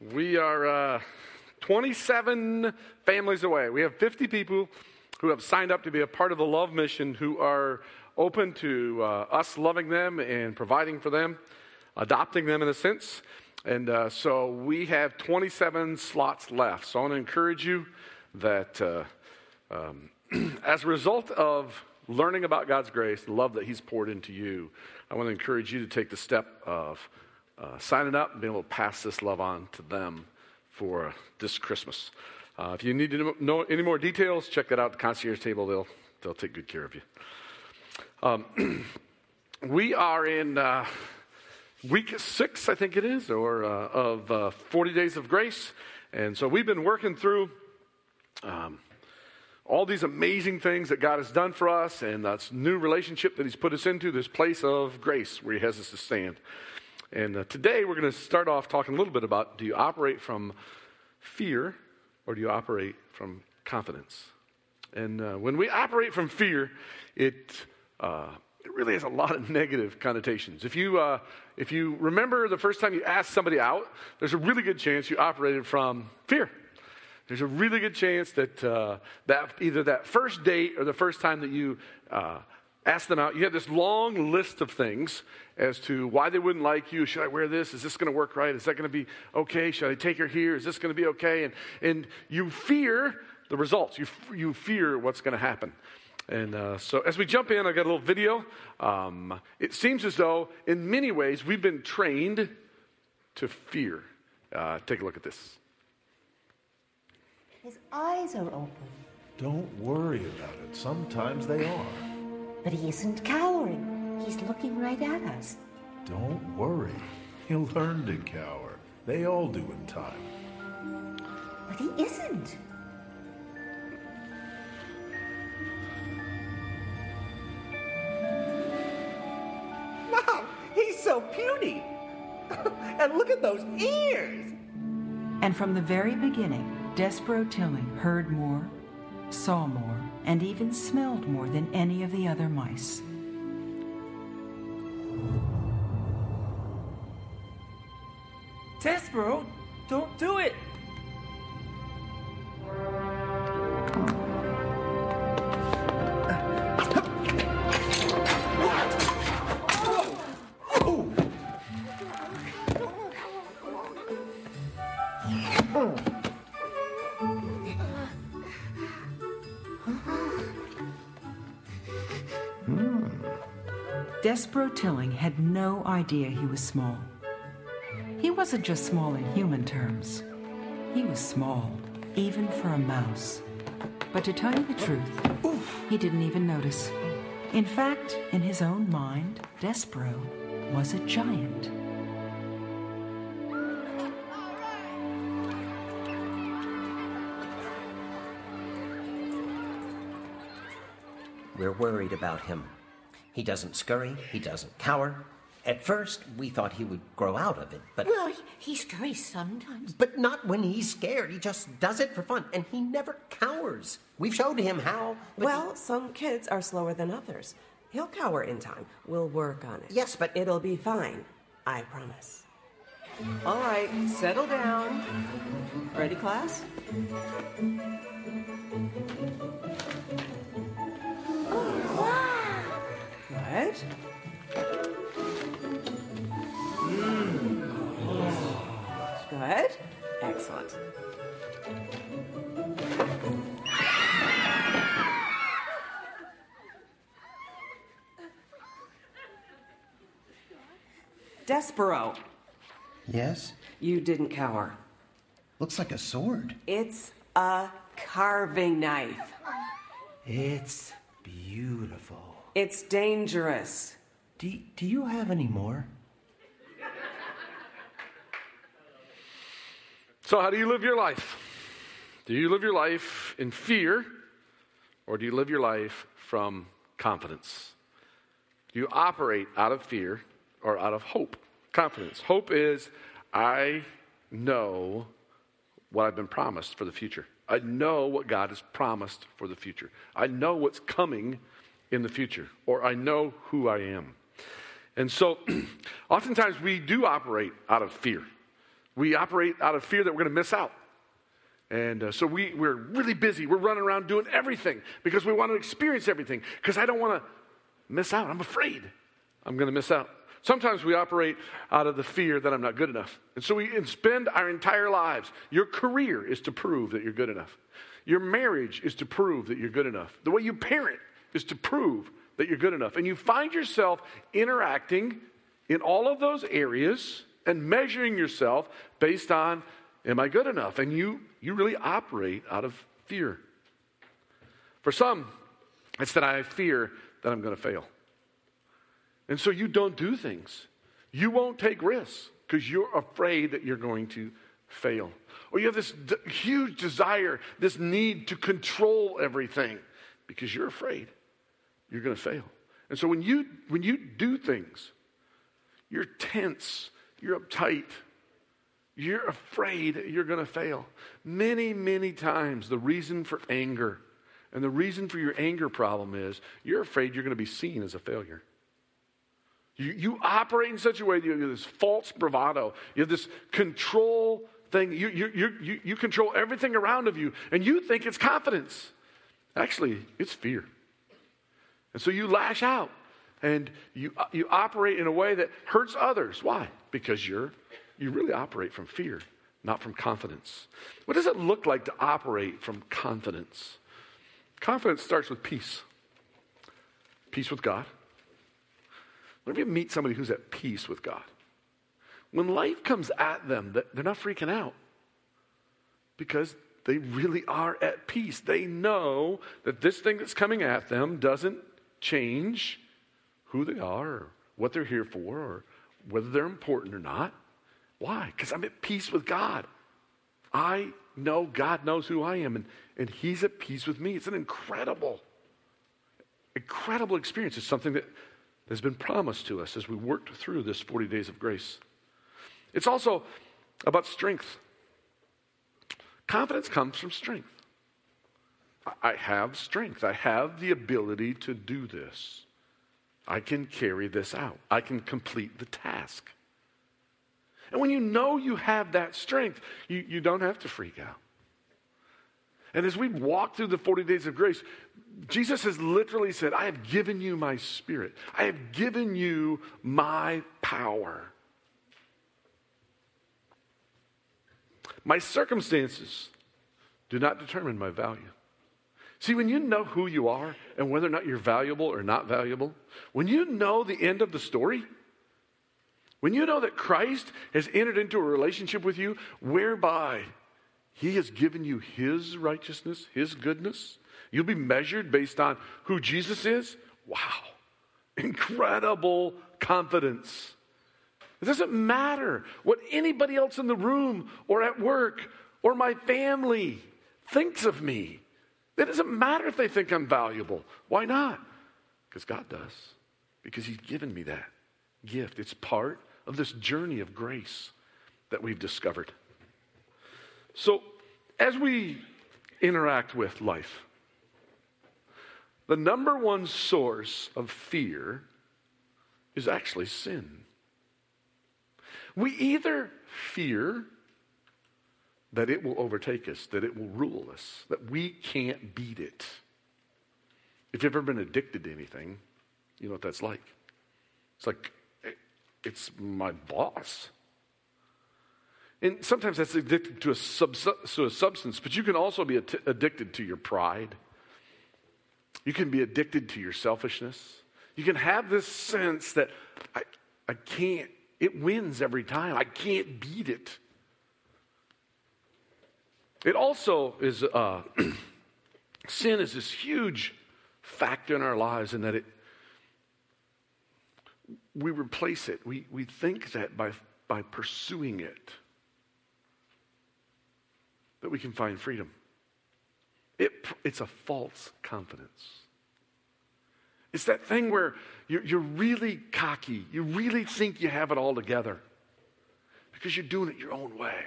We are uh, 27 families away. We have 50 people who have signed up to be a part of the Love Mission who are open to uh, us loving them and providing for them, adopting them in a sense. And uh, so we have 27 slots left. So I want to encourage you that uh, um, as a result of learning about God's grace, the love that He's poured into you, I want to encourage you to take the step of uh, signing up and being able to pass this love on to them for this Christmas. Uh, if you need to know any more details, check that out. The concierge table, they'll, they'll take good care of you. Um, we are in uh, week six, I think it is, or uh, of uh, 40 Days of Grace. And so we've been working through um, all these amazing things that God has done for us and this new relationship that He's put us into, this place of grace where He has us to stand. And uh, today we're going to start off talking a little bit about do you operate from fear or do you operate from confidence? And uh, when we operate from fear, it, uh, it really has a lot of negative connotations. If you, uh, if you remember the first time you asked somebody out, there's a really good chance you operated from fear. There's a really good chance that, uh, that either that first date or the first time that you uh, asked them out, you had this long list of things as to why they wouldn't like you. Should I wear this? Is this going to work right? Is that going to be okay? Should I take her here? Is this going to be okay? And, and you fear the results. You, you fear what's going to happen. And uh, so as we jump in, I got a little video. Um, it seems as though, in many ways, we've been trained to fear. Uh, take a look at this. His eyes are open, Don't worry about it. Sometimes they are. But he isn't cowering. He's looking right at us. Don't worry. He'll learn to cower. They all do in time. But he isn't. Mom, he's so puny. and look at those ears. And from the very beginning, Despereaux Tilling heard more, saw more, and even smelled more than any of the other mice. Despereaux, don't do it! Despereaux Tilling had no idea he was small. He wasn't just small in human terms. He was small, even for a mouse. But to tell you the truth, he didn't even notice. In fact, in his own mind, Despereaux was a giant. We're worried about him. He doesn't scurry, he doesn't cower. At first, we thought he would grow out of it, but Well, he, he scurries sometimes. but not when he's scared. He just does it for fun, and he never cowers. We've showed him how. Well, some kids are slower than others. He'll cower in time. We'll work on it. Yes, but- it'll be fine. I promise. All right, settle down. Ready, class? What? Hmm. Good. Excellent. Despereaux, Yes? you didn't cower. Looks like a sword. It's a carving knife. It's beautiful. It's dangerous. Do, do you have any more? So, how do you live your life? Do you live your life in fear or do you live your life from confidence? Do you operate out of fear or out of hope? Confidence. Hope is I know what I've been promised for the future. I know what God has promised for the future. I know what's coming in the future, or I know who I am. And so, oftentimes we do operate out of fear. We operate out of fear that we're going to miss out. And uh, so we, we're really busy. We're running around doing everything because we want to experience everything because I don't want to miss out. I'm afraid I'm going to miss out. Sometimes we operate out of the fear that I'm not good enough. And so we spend our entire lives. Your career is to prove that you're good enough. Your marriage is to prove that you're good enough. The way you parent is to prove that you're good enough. And you find yourself interacting in all of those areas and measuring yourself based on am I good enough? And you you really operate out of fear. For some, it's that I fear that I'm going to fail. And so you don't do things. You won't take risks because you're afraid that you're going to fail. Or you have this d- huge desire, this need to control everything because you're afraid you're going to fail. And so when you when you do things, you're tense, you're uptight, you're afraid you're going to fail. Many, many times, the reason for anger and the reason for your anger problem is you're afraid you're going to be seen as a failure. You, you operate in such a way that you have this false bravado, you have this control thing. You, you, you, you control everything around of you, and you think it's confidence. Actually, it's fear. And so you lash out and you, uh, you operate in a way that hurts others. Why? Because you're you really operate from fear, not from confidence. What does it look like to operate from confidence? Confidence starts with peace peace with God. Whenever you meet somebody who's at peace with God, when life comes at them, they're not freaking out because they really are at peace. They know that this thing that's coming at them doesn't change who they are or what they're here for or whether they're important or not. Why? Because I'm at peace with God. I know God knows who I am, and, and He's at peace with me. It's an incredible, incredible experience. It's something that has been promised to us as we worked through this 40 days of grace. It's also about strength. Confidence comes from strength. I have strength. I have the ability to do this. I can carry this out. I can complete the task. And when you know you have that strength, you, you don't have to freak out. And as we walk through the 40 days of grace, Jesus has literally said, I have given you my spirit, I have given you my power. My circumstances do not determine my value. See, when you know who you are and whether or not you're valuable or not valuable, when you know the end of the story, when you know that Christ has entered into a relationship with you whereby he has given you his righteousness, his goodness, you'll be measured based on who Jesus is. Wow. Incredible confidence. It doesn't matter what anybody else in the room or at work or my family thinks of me. It doesn't matter if they think I'm valuable. Why not? Because God does. Because He's given me that gift. It's part of this journey of grace that we've discovered. So, as we interact with life, the number one source of fear is actually sin. We either fear that it will overtake us, that it will rule us, that we can't beat it. If you've ever been addicted to anything, you know what that's like. It's like it's my boss. And sometimes that's addicted to a, to a substance, but you can also be addicted to your pride. You can be addicted to your selfishness. You can have this sense that I, I can't, it wins every time. I can't beat it. It also is, uh, sin is this huge factor in our lives in that it, we replace it. We, we think that by, by pursuing it, that we can find freedom. It, it's a false confidence. It's that thing where you're, you're really cocky. You really think you have it all together because you're doing it your own way.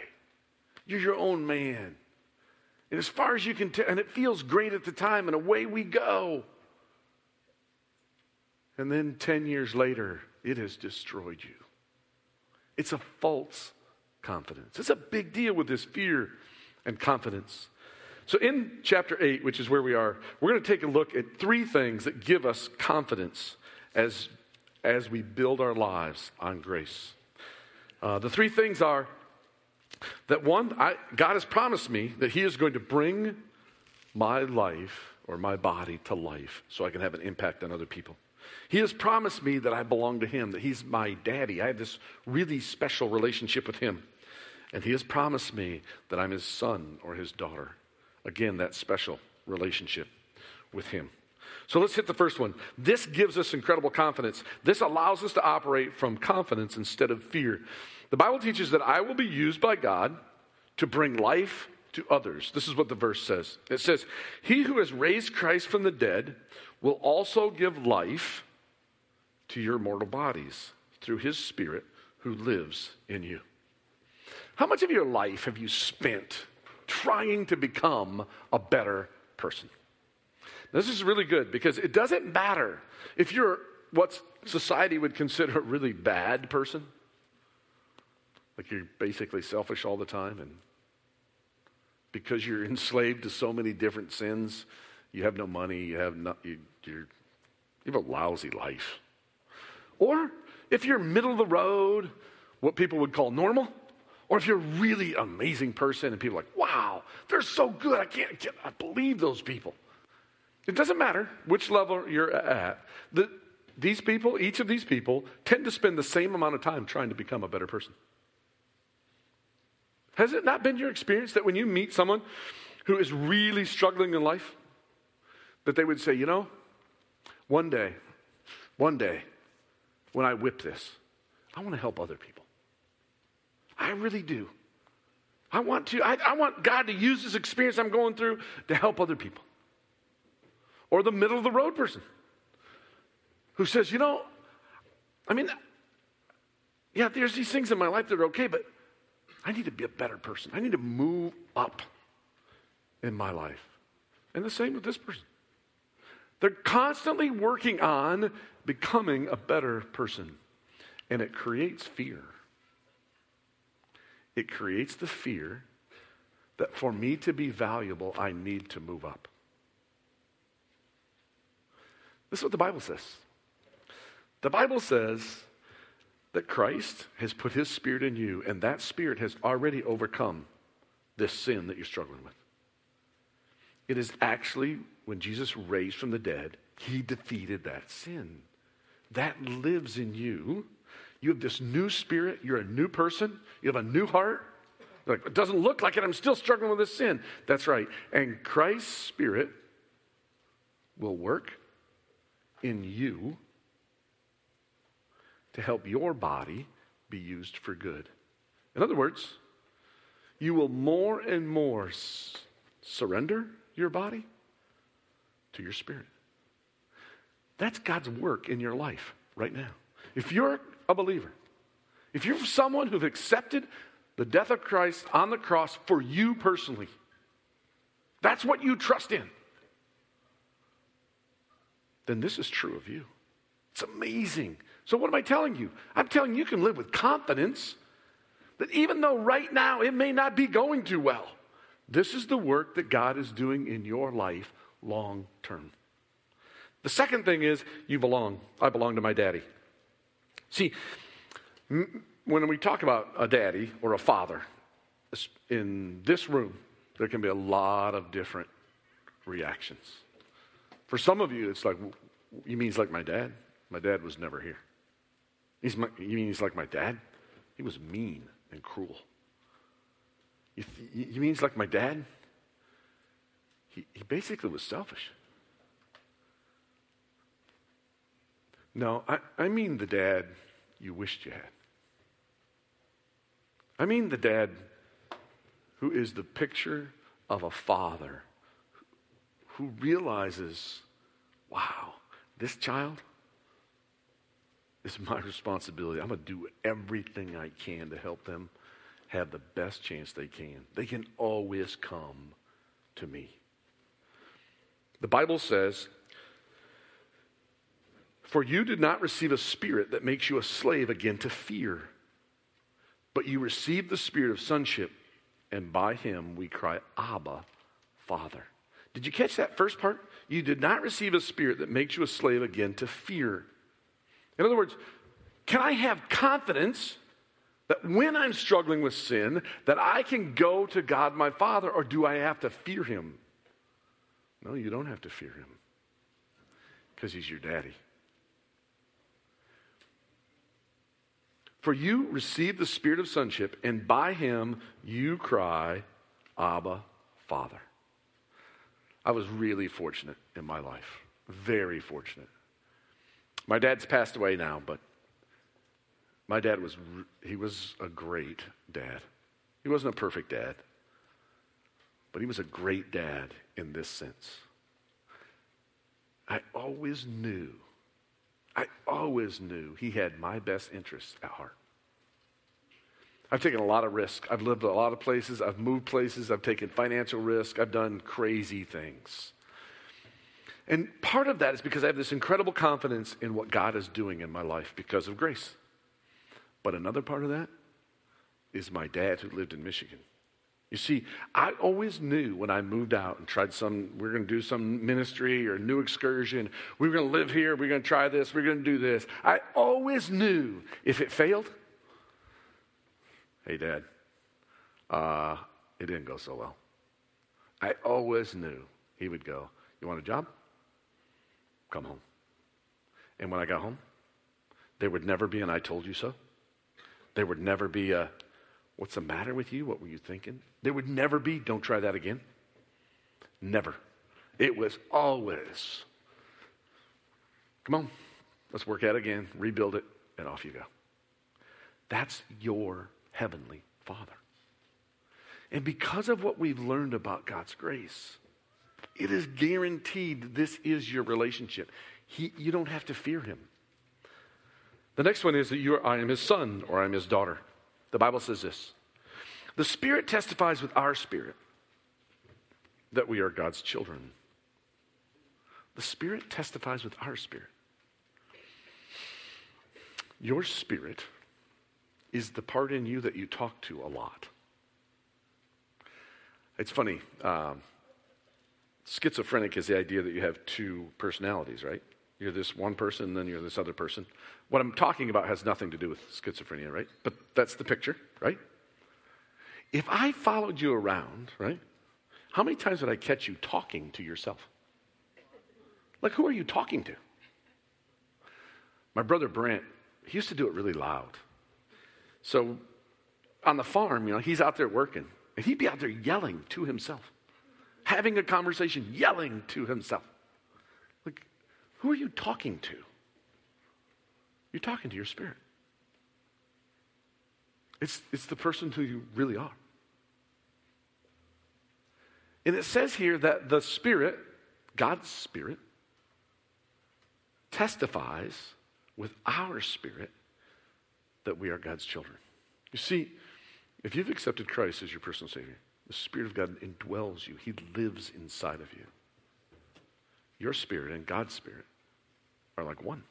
You're your own man. And as far as you can tell, and it feels great at the time, and away we go. And then 10 years later, it has destroyed you. It's a false confidence. It's a big deal with this fear and confidence. So, in chapter 8, which is where we are, we're going to take a look at three things that give us confidence as, as we build our lives on grace. Uh, the three things are that one, I, God has promised me that He is going to bring my life or my body to life so I can have an impact on other people. He has promised me that I belong to Him, that He's my daddy. I have this really special relationship with Him. And He has promised me that I'm His son or His daughter. Again, that special relationship with Him. So let's hit the first one. This gives us incredible confidence. This allows us to operate from confidence instead of fear. The Bible teaches that I will be used by God to bring life to others. This is what the verse says it says, He who has raised Christ from the dead will also give life to your mortal bodies through his Spirit who lives in you. How much of your life have you spent trying to become a better person? This is really good because it doesn't matter if you're what society would consider a really bad person, like you're basically selfish all the time, and because you're enslaved to so many different sins, you have no money, you have no, you, you have a lousy life. Or if you're middle of the road, what people would call normal, or if you're a really amazing person and people are like, wow, they're so good, I can't, I believe those people. It doesn't matter which level you're at. The, these people, each of these people, tend to spend the same amount of time trying to become a better person. Has it not been your experience that when you meet someone who is really struggling in life, that they would say, you know, one day, one day, when I whip this, I want to help other people. I really do. I want to, I, I want God to use this experience I'm going through to help other people or the middle of the road person who says, you know, I mean, yeah, there's these things in my life that are okay, but I need to be a better person. I need to move up in my life. And the same with this person. They're constantly working on becoming a better person, and it creates fear. It creates the fear that for me to be valuable, I need to move up. This is what the Bible says. The Bible says that Christ has put his spirit in you, and that spirit has already overcome this sin that you're struggling with. It is actually when Jesus raised from the dead, he defeated that sin. That lives in you. You have this new spirit. You're a new person. You have a new heart. Like, it doesn't look like it. I'm still struggling with this sin. That's right. And Christ's spirit will work in you to help your body be used for good. In other words, you will more and more s- surrender your body to your spirit. That's God's work in your life right now. If you're a believer, if you're someone who've accepted the death of Christ on the cross for you personally, that's what you trust in then this is true of you. It's amazing. So, what am I telling you? I'm telling you, you can live with confidence that even though right now it may not be going too well, this is the work that God is doing in your life long term. The second thing is you belong. I belong to my daddy. See, when we talk about a daddy or a father in this room, there can be a lot of different reactions. For some of you, it's like, you mean he's like my dad? My dad was never here. He's my, you mean he's like my dad? He was mean and cruel. You, th- you mean he's like my dad? He, he basically was selfish. No, I, I mean the dad you wished you had. I mean the dad who is the picture of a father who realizes, wow, this child is my responsibility. I'm going to do everything I can to help them have the best chance they can. They can always come to me. The Bible says, For you did not receive a spirit that makes you a slave again to fear, but you received the spirit of sonship, and by him we cry, Abba, Father. Did you catch that first part? You did not receive a spirit that makes you a slave again to fear. In other words, can I have confidence that when I'm struggling with sin, that I can go to God my Father, or do I have to fear him? No, you don't have to fear him because he's your daddy. For you receive the spirit of sonship, and by him you cry, Abba, Father. I was really fortunate in my life. Very fortunate. My dad's passed away now, but my dad was he was a great dad. He wasn't a perfect dad, but he was a great dad in this sense. I always knew, I always knew he had my best interests at heart. I've taken a lot of risk. I've lived a lot of places. I've moved places. I've taken financial risk. I've done crazy things. And part of that is because I have this incredible confidence in what God is doing in my life because of grace. But another part of that is my dad who lived in Michigan. You see, I always knew when I moved out and tried some, we are going to do some ministry or new excursion. We are going to live here. We're going to try this. We're going to do this. I always knew if it failed, hey, Dad, uh, it didn't go so well. I always knew he would go, You want a job? Come home. And when I got home, there would never be an I told you so. There would never be a, What's the matter with you? What were you thinking? There would never be, Don't try that again. Never. It was always, Come on, let's work at it again, rebuild it, and off you go. That's your heavenly Father. And because of what we've learned about God's grace, it is guaranteed this is your relationship. He, you don't have to fear him. The next one is that you are, I am his son or I am his daughter. The Bible says this The Spirit testifies with our spirit that we are God's children. The Spirit testifies with our spirit. Your spirit is the part in you that you talk to a lot. It's funny. Um, schizophrenic is the idea that you have two personalities, right? You're this one person, then you're this other person. What I'm talking about has nothing to do with schizophrenia, right? But that's the picture, right? If I followed you around, right? How many times would I catch you talking to yourself? Like, who are you talking to? My brother Brent, he used to do it really loud. So on the farm, you know, he's out there working, and he'd be out there yelling to himself, having a conversation, yelling to himself. Like, who are you talking to? You're talking to your spirit. It's, it's the person who you really are. And it says here that the Spirit, God's Spirit, testifies with our spirit that we are God's children. You see, if you've accepted Christ as your personal Savior, the Spirit of God indwells you, He lives inside of you. Your spirit and God's spirit are like one.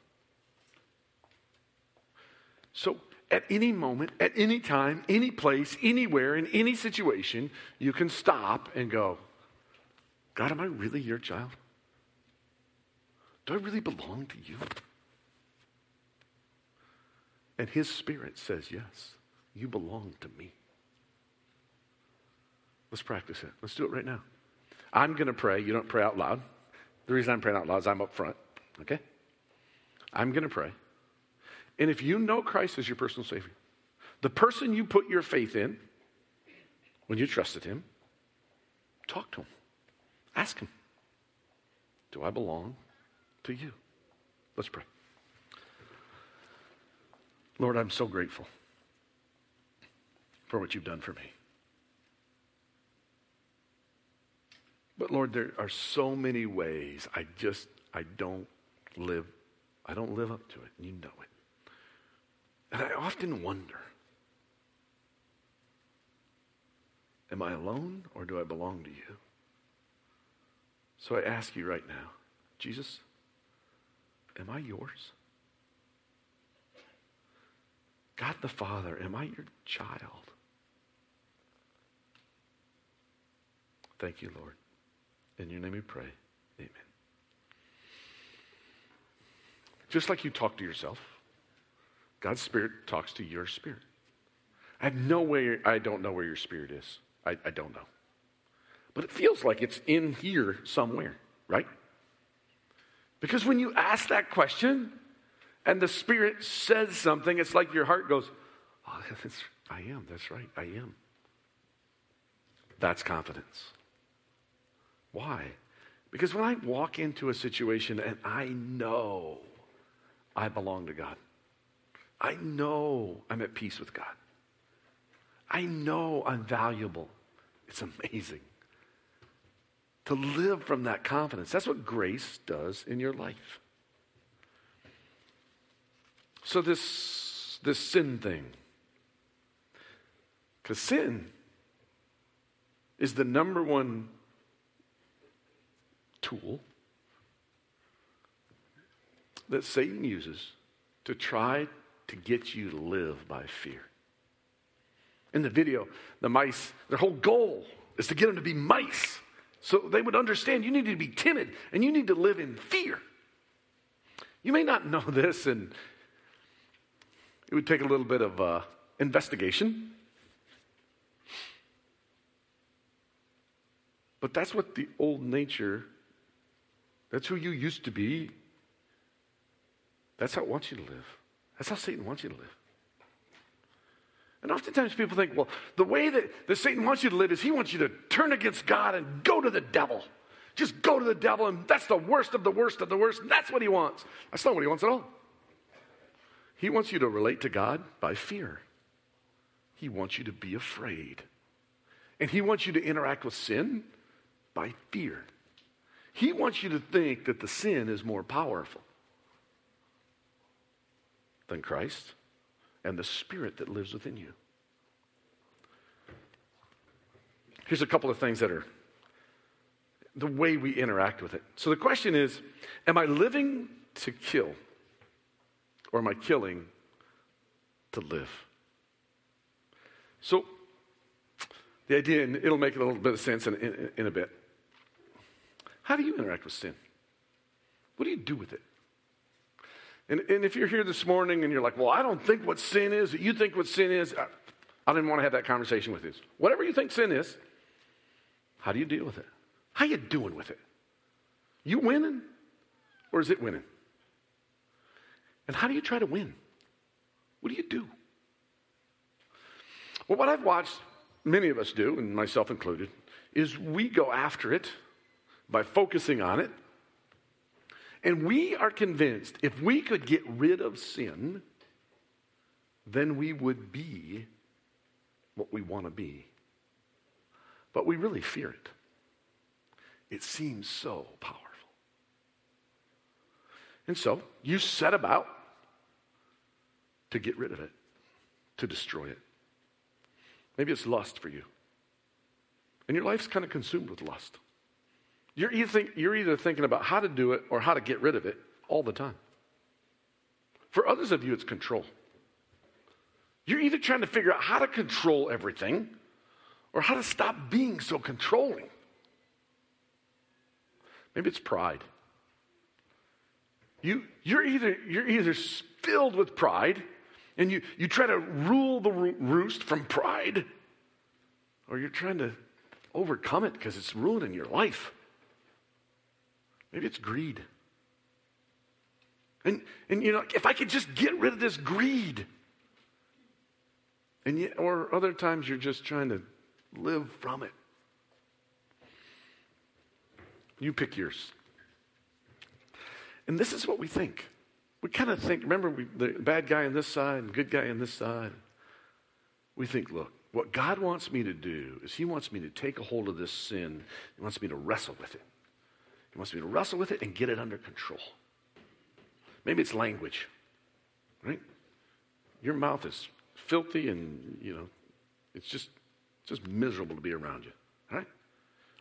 So, at any moment, at any time, any place, anywhere, in any situation, you can stop and go, God, am I really your child? Do I really belong to you? And his spirit says, Yes, you belong to me. Let's practice it. Let's do it right now. I'm going to pray. You don't pray out loud. The reason I'm praying out loud is I'm up front, okay? I'm going to pray. And if you know Christ as your personal Savior, the person you put your faith in when you trusted Him, talk to Him. Ask Him, Do I belong to you? Let's pray. Lord, I'm so grateful for what you've done for me. But Lord, there are so many ways I just I don't live I don't live up to it, and you know it. And I often wonder, am I alone or do I belong to you? So I ask you right now, Jesus, am I yours? God the Father, am I your child? Thank you, Lord. In your name we pray. Amen. Just like you talk to yourself, God's Spirit talks to your spirit. I have no way, I don't know where your spirit is. I, I don't know. But it feels like it's in here somewhere, right? Because when you ask that question and the Spirit says something, it's like your heart goes, Oh, I am. That's right. I am. That's confidence. Why? Because when I walk into a situation and I know I belong to God, I know I'm at peace with God, I know I'm valuable. It's amazing to live from that confidence. That's what grace does in your life. So, this, this sin thing, because sin is the number one tool that Satan uses to try to get you to live by fear. In the video, the mice, their whole goal is to get them to be mice. So they would understand you need to be timid and you need to live in fear. You may not know this, and it would take a little bit of uh, investigation. But that's what the old nature, that's who you used to be. That's how it wants you to live. That's how Satan wants you to live. And oftentimes people think, well, the way that, that Satan wants you to live is he wants you to turn against God and go to the devil. Just go to the devil, and that's the worst of the worst of the worst, and that's what he wants. That's not what he wants at all. He wants you to relate to God by fear. He wants you to be afraid. And he wants you to interact with sin by fear. He wants you to think that the sin is more powerful than Christ and the spirit that lives within you. Here's a couple of things that are the way we interact with it. So the question is Am I living to kill or am I killing to live? So the idea, and it'll make a little bit of sense in, in, in a bit. How do you interact with sin? What do you do with it? And, and if you're here this morning and you're like, well, I don't think what sin is, you think what sin is, I, I didn't want to have that conversation with you. Whatever you think sin is, how do you deal with it? How you doing with it? You winning or is it winning? And how do you try to win? What do you do? Well, what I've watched many of us do, and myself included, is we go after it by focusing on it and we are convinced if we could get rid of sin, then we would be what we want to be. But we really fear it. It seems so powerful. And so you set about to get rid of it, to destroy it. Maybe it's lust for you. And your life's kind of consumed with lust. You're either, you're either thinking about how to do it or how to get rid of it all the time. For others of you, it's control. You're either trying to figure out how to control everything or how to stop being so controlling. Maybe it's pride. You, you're, either, you're either filled with pride and you, you try to rule the roost from pride, or you're trying to overcome it because it's ruining your life. Maybe it's greed. And, and you know, if I could just get rid of this greed. And yet, or other times you're just trying to live from it. You pick yours. And this is what we think. We kind of think, remember, we, the bad guy on this side and good guy on this side. We think, look, what God wants me to do is He wants me to take a hold of this sin. He wants me to wrestle with it. He wants me to wrestle with it and get it under control. Maybe it's language, right? Your mouth is filthy and, you know, it's just, just miserable to be around you, right?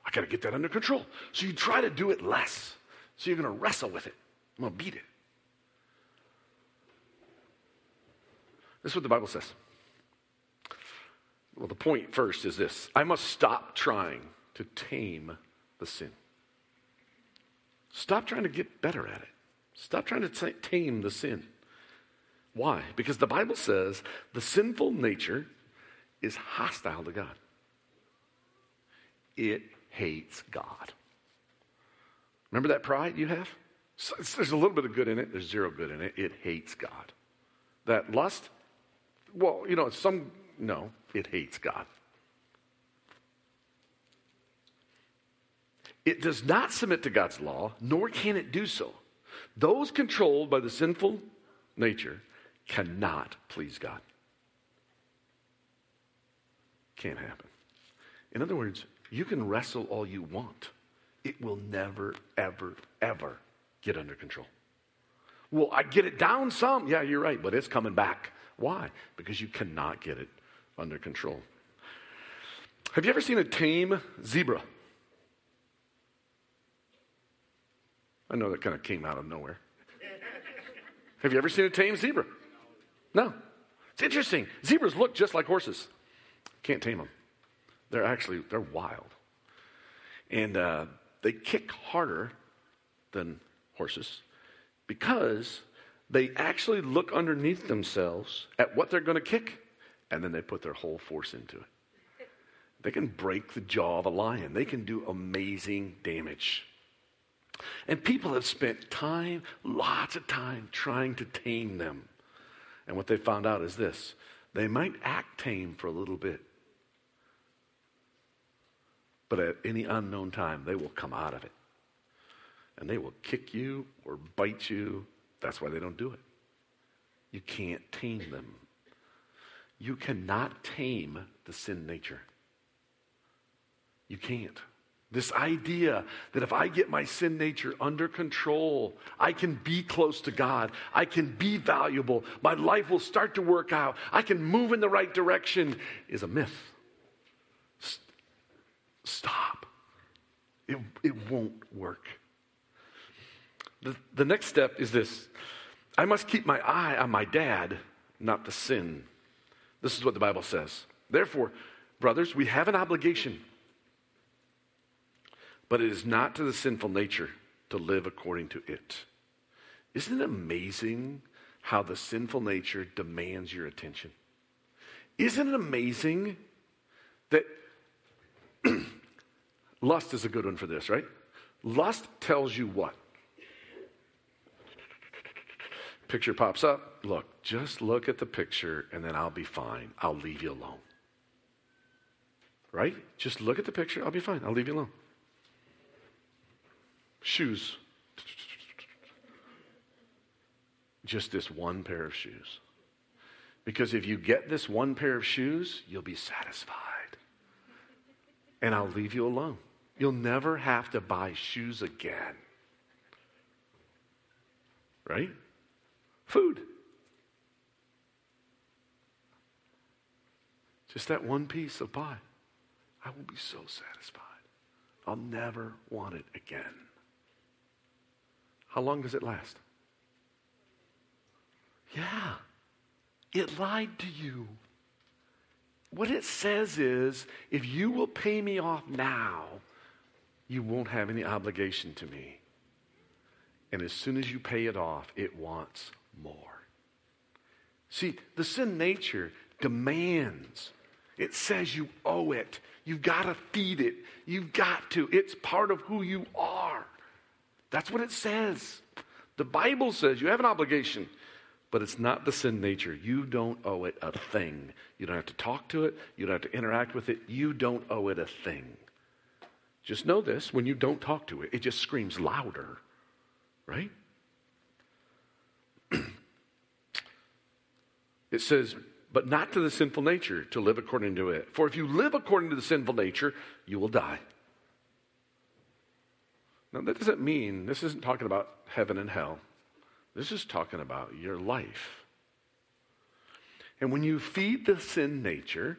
I got to get that under control. So you try to do it less. So you're going to wrestle with it. I'm going to beat it. This is what the Bible says. Well, the point first is this I must stop trying to tame the sin. Stop trying to get better at it. Stop trying to tame the sin. Why? Because the Bible says the sinful nature is hostile to God. It hates God. Remember that pride you have? So there's a little bit of good in it, there's zero good in it. It hates God. That lust, well, you know, some, no, it hates God. It does not submit to God's law, nor can it do so. Those controlled by the sinful nature cannot please God. Can't happen. In other words, you can wrestle all you want, it will never, ever, ever get under control. Well, I get it down some. Yeah, you're right, but it's coming back. Why? Because you cannot get it under control. Have you ever seen a tame zebra? I know that kind of came out of nowhere. Have you ever seen a tame zebra? No. It's interesting. Zebras look just like horses. Can't tame them. They're actually they're wild, and uh, they kick harder than horses because they actually look underneath themselves at what they're going to kick, and then they put their whole force into it. They can break the jaw of a lion. They can do amazing damage. And people have spent time, lots of time, trying to tame them. And what they found out is this they might act tame for a little bit, but at any unknown time, they will come out of it. And they will kick you or bite you. That's why they don't do it. You can't tame them. You cannot tame the sin nature. You can't. This idea that if I get my sin nature under control, I can be close to God. I can be valuable. My life will start to work out. I can move in the right direction is a myth. Stop. It, it won't work. The, the next step is this I must keep my eye on my dad, not the sin. This is what the Bible says. Therefore, brothers, we have an obligation but it is not to the sinful nature to live according to it. Isn't it amazing how the sinful nature demands your attention? Isn't it amazing that lust is a good one for this, right? Lust tells you what? Picture pops up. Look, just look at the picture and then I'll be fine. I'll leave you alone. Right? Just look at the picture. I'll be fine. I'll leave you alone. Shoes. Just this one pair of shoes. Because if you get this one pair of shoes, you'll be satisfied. And I'll leave you alone. You'll never have to buy shoes again. Right? Food. Just that one piece of pie. I will be so satisfied. I'll never want it again. How long does it last? Yeah, it lied to you. What it says is if you will pay me off now, you won't have any obligation to me. And as soon as you pay it off, it wants more. See, the sin nature demands. It says you owe it. You've got to feed it. You've got to. It's part of who you are. That's what it says. The Bible says you have an obligation, but it's not the sin nature. You don't owe it a thing. You don't have to talk to it, you don't have to interact with it. You don't owe it a thing. Just know this when you don't talk to it, it just screams louder, right? it says, but not to the sinful nature to live according to it. For if you live according to the sinful nature, you will die. Now, that doesn't mean, this isn't talking about heaven and hell. This is talking about your life. And when you feed the sin nature,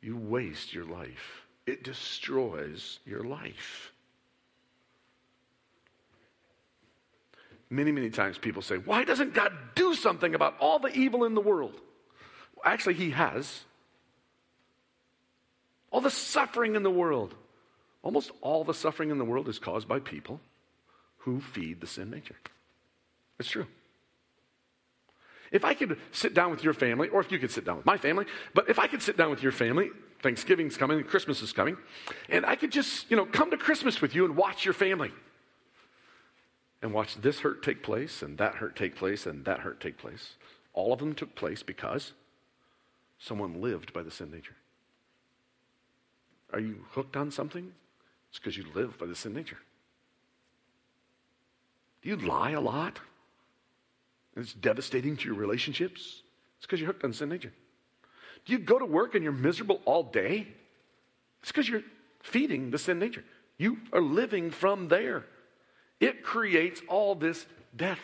you waste your life, it destroys your life. Many, many times people say, Why doesn't God do something about all the evil in the world? Well, actually, He has. All the suffering in the world. Almost all the suffering in the world is caused by people who feed the sin nature. It's true. If I could sit down with your family, or if you could sit down with my family, but if I could sit down with your family, Thanksgiving's coming, Christmas is coming, and I could just, you know, come to Christmas with you and watch your family. And watch this hurt take place, and that hurt take place, and that hurt take place. All of them took place because someone lived by the sin nature. Are you hooked on something? It's because you live by the sin nature. Do you lie a lot? It's devastating to your relationships? It's because you're hooked on sin nature. Do you go to work and you're miserable all day? It's because you're feeding the sin nature. You are living from there. It creates all this death,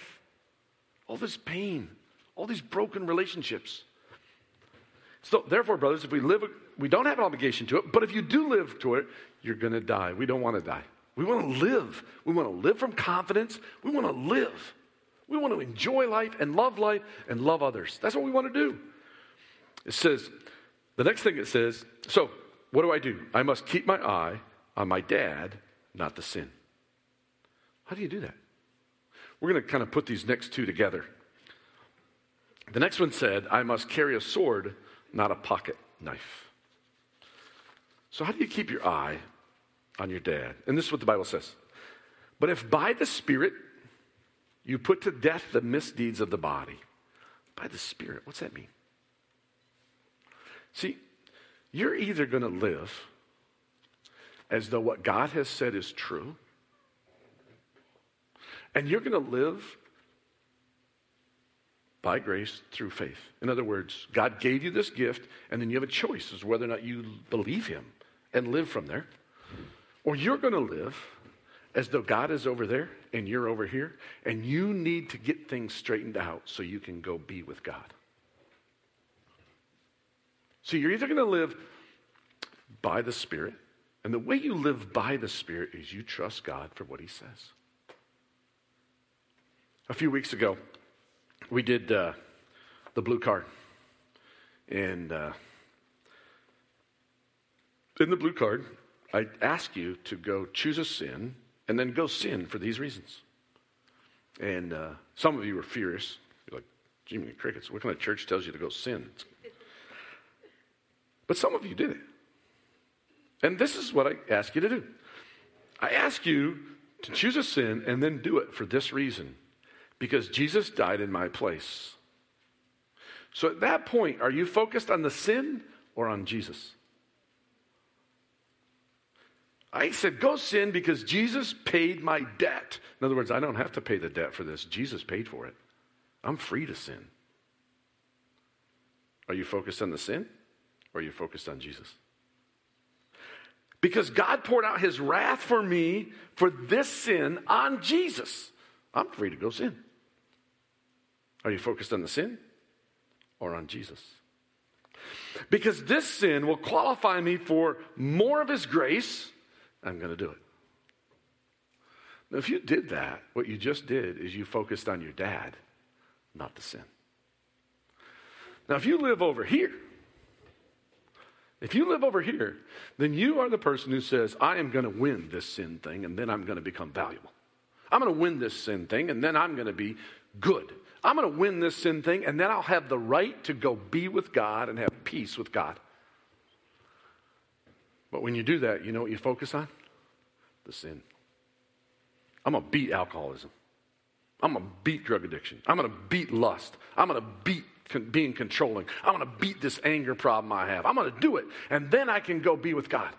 all this pain, all these broken relationships. So, therefore, brothers, if we live, we don't have an obligation to it, but if you do live to it, you're going to die. We don't want to die. We want to live. We want to live from confidence. We want to live. We want to enjoy life and love life and love others. That's what we want to do. It says, the next thing it says, so what do I do? I must keep my eye on my dad, not the sin. How do you do that? We're going to kind of put these next two together. The next one said, I must carry a sword, not a pocket knife. So, how do you keep your eye on your dad? And this is what the Bible says. But if by the Spirit you put to death the misdeeds of the body, by the Spirit, what's that mean? See, you're either going to live as though what God has said is true, and you're going to live by grace through faith. In other words, God gave you this gift, and then you have a choice as whether or not you believe Him and live from there. Or you're going to live as though God is over there and you're over here, and you need to get things straightened out so you can go be with God. So you're either going to live by the Spirit, and the way you live by the Spirit is you trust God for what He says. A few weeks ago, we did uh, the blue card. And uh, in the blue card, I ask you to go choose a sin and then go sin for these reasons. And uh, some of you were furious. You're like, Jimmy Crickets, what kind of church tells you to go sin? But some of you did it. And this is what I ask you to do I ask you to choose a sin and then do it for this reason because Jesus died in my place. So at that point, are you focused on the sin or on Jesus? I said, go sin because Jesus paid my debt. In other words, I don't have to pay the debt for this. Jesus paid for it. I'm free to sin. Are you focused on the sin or are you focused on Jesus? Because God poured out his wrath for me for this sin on Jesus. I'm free to go sin. Are you focused on the sin or on Jesus? Because this sin will qualify me for more of his grace I'm going to do it. Now, if you did that, what you just did is you focused on your dad, not the sin. Now, if you live over here, if you live over here, then you are the person who says, I am going to win this sin thing and then I'm going to become valuable. I'm going to win this sin thing and then I'm going to be good. I'm going to win this sin thing and then I'll have the right to go be with God and have peace with God. But when you do that, you know what you focus on? The sin. I'm going to beat alcoholism. I'm going to beat drug addiction. I'm going to beat lust. I'm going to beat being controlling. I'm going to beat this anger problem I have. I'm going to do it. And then I can go be with God.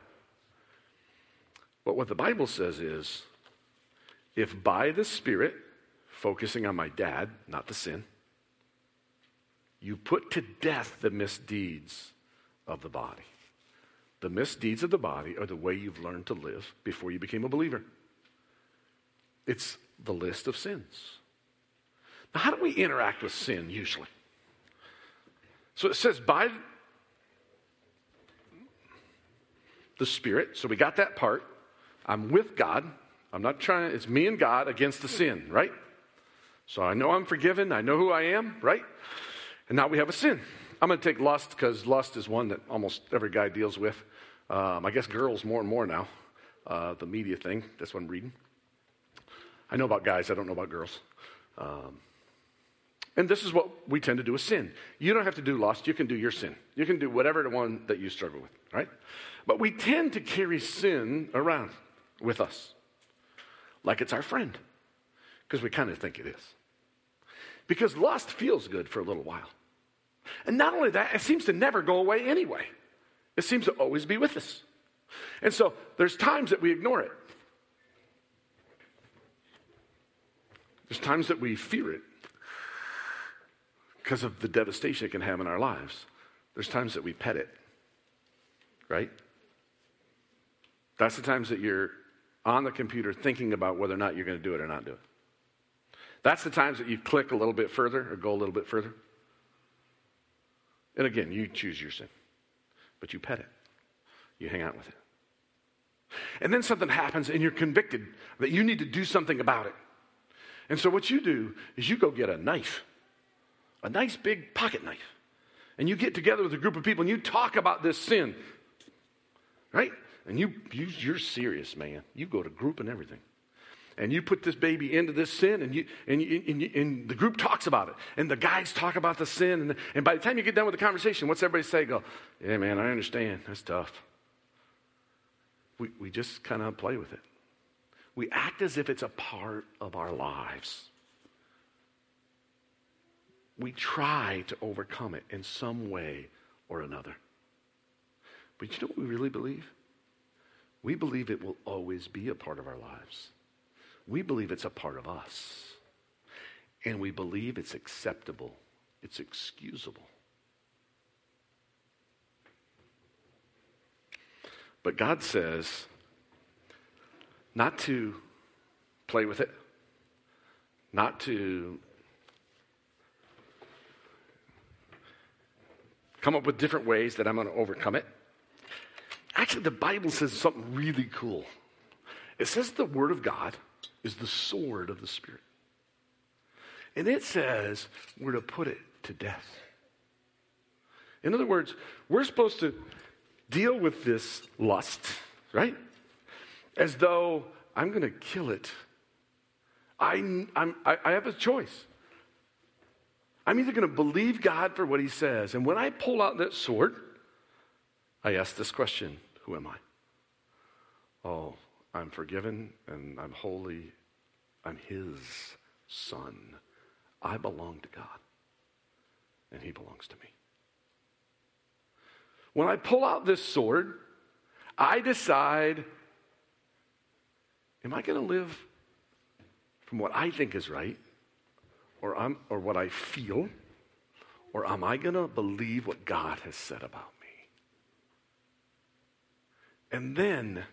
But what the Bible says is if by the Spirit, focusing on my dad, not the sin, you put to death the misdeeds of the body. The misdeeds of the body are the way you've learned to live before you became a believer. It's the list of sins. Now, how do we interact with sin usually? So it says, by the Spirit. So we got that part. I'm with God. I'm not trying, it's me and God against the sin, right? So I know I'm forgiven. I know who I am, right? And now we have a sin. I'm going to take lust because lust is one that almost every guy deals with. Um, I guess girls more and more now. Uh, the media thing, that's what I'm reading. I know about guys, I don't know about girls. Um, and this is what we tend to do with sin. You don't have to do lust, you can do your sin. You can do whatever the one that you struggle with, right? But we tend to carry sin around with us like it's our friend because we kind of think it is. Because lust feels good for a little while. And not only that, it seems to never go away anyway. It seems to always be with us. And so there's times that we ignore it. There's times that we fear it because of the devastation it can have in our lives. There's times that we pet it, right? That's the times that you're on the computer thinking about whether or not you're going to do it or not do it. That's the times that you click a little bit further or go a little bit further. And again, you choose your sin, but you pet it, you hang out with it. And then something happens and you're convicted that you need to do something about it. And so what you do is you go get a knife, a nice big pocket knife, and you get together with a group of people and you talk about this sin, right? And you, you you're serious, man. You go to group and everything and you put this baby into this sin, and, you, and, you, and, you, and, the group talks about it, and the guys talk about the sin, and, and by the time you get done with the conversation, what's everybody say? Go, yeah, man, I understand. That's tough. We, we just kind of play with it. We act as if it's a part of our lives. We try to overcome it in some way or another. But you know what we really believe? We believe it will always be a part of our lives. We believe it's a part of us. And we believe it's acceptable, it's excusable. But God says not to play with it, not to come up with different ways that I'm going to overcome it. Actually, the Bible says something really cool. It says the Word of God is the sword of the Spirit. And it says we're to put it to death. In other words, we're supposed to deal with this lust, right? As though I'm going to kill it. I, I, I have a choice. I'm either going to believe God for what he says, and when I pull out that sword, I ask this question Who am I? Oh, I'm forgiven and I'm holy. I'm his son. I belong to God, and he belongs to me. When I pull out this sword, I decide am I going to live from what I think is right, or, I'm, or what I feel, or am I going to believe what God has said about me? And then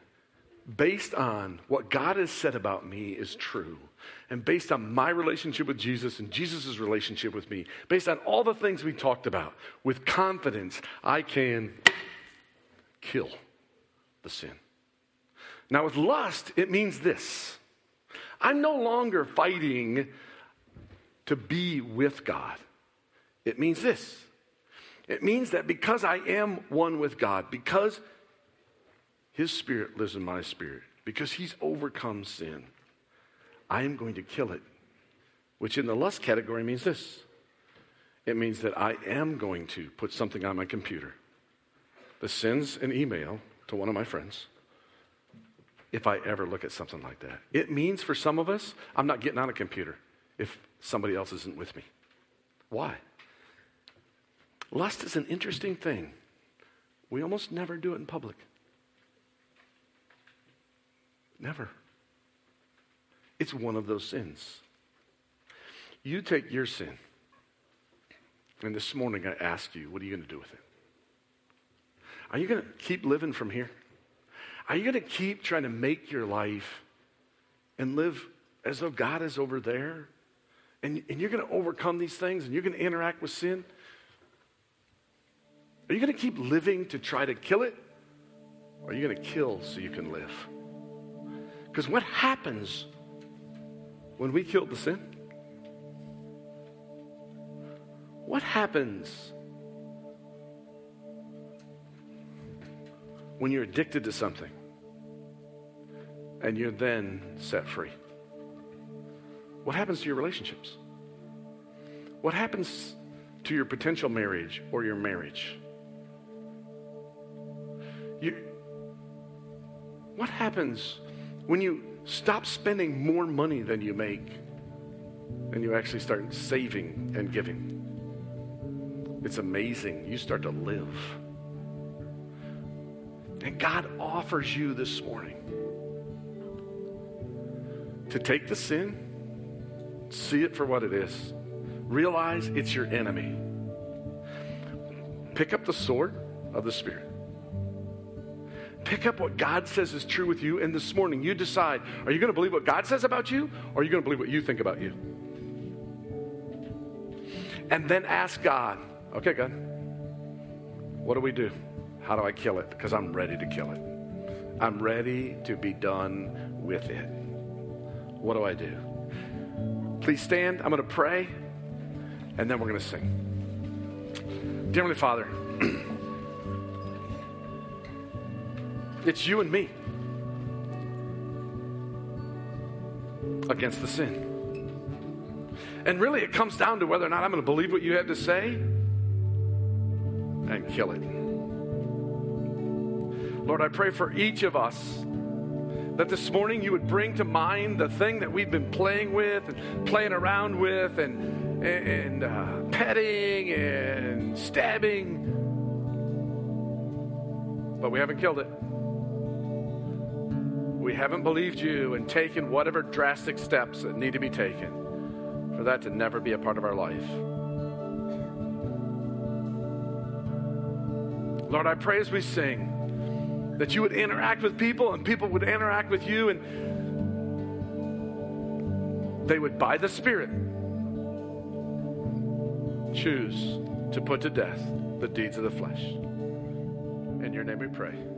based on what God has said about me is true, and based on my relationship with Jesus and Jesus' relationship with me, based on all the things we talked about, with confidence, I can kill the sin. Now, with lust, it means this I'm no longer fighting to be with God. It means this it means that because I am one with God, because his spirit lives in my spirit because he's overcome sin. I am going to kill it, which in the lust category means this it means that I am going to put something on my computer that sends an email to one of my friends if I ever look at something like that. It means for some of us, I'm not getting on a computer if somebody else isn't with me. Why? Lust is an interesting thing. We almost never do it in public. Never. It's one of those sins. You take your sin, and this morning I ask you, what are you going to do with it? Are you going to keep living from here? Are you going to keep trying to make your life and live as though God is over there? And, and you're going to overcome these things and you're going to interact with sin? Are you going to keep living to try to kill it? Or are you going to kill so you can live? Because what happens when we kill the sin? What happens when you're addicted to something and you're then set free? What happens to your relationships? What happens to your potential marriage or your marriage? You, what happens when you stop spending more money than you make and you actually start saving and giving? It's amazing. You start to live. And God offers you this morning to take the sin, see it for what it is, realize it's your enemy. Pick up the sword of the Spirit. Pick up what God says is true with you, and this morning you decide are you going to believe what God says about you, or are you going to believe what you think about you? And then ask God, okay, God, what do we do? How do I kill it? Because I'm ready to kill it. I'm ready to be done with it. What do I do? Please stand. I'm going to pray, and then we're going to sing. Dear Heavenly Father, it's you and me against the sin. And really, it comes down to whether or not I'm going to believe what you have to say and kill it. Lord, I pray for each of us that this morning you would bring to mind the thing that we've been playing with and playing around with and, and uh, petting and stabbing, but we haven't killed it. We haven't believed you and taken whatever drastic steps that need to be taken for that to never be a part of our life. Lord, I pray as we sing that you would interact with people and people would interact with you and they would, by the Spirit, choose to put to death the deeds of the flesh. In your name we pray.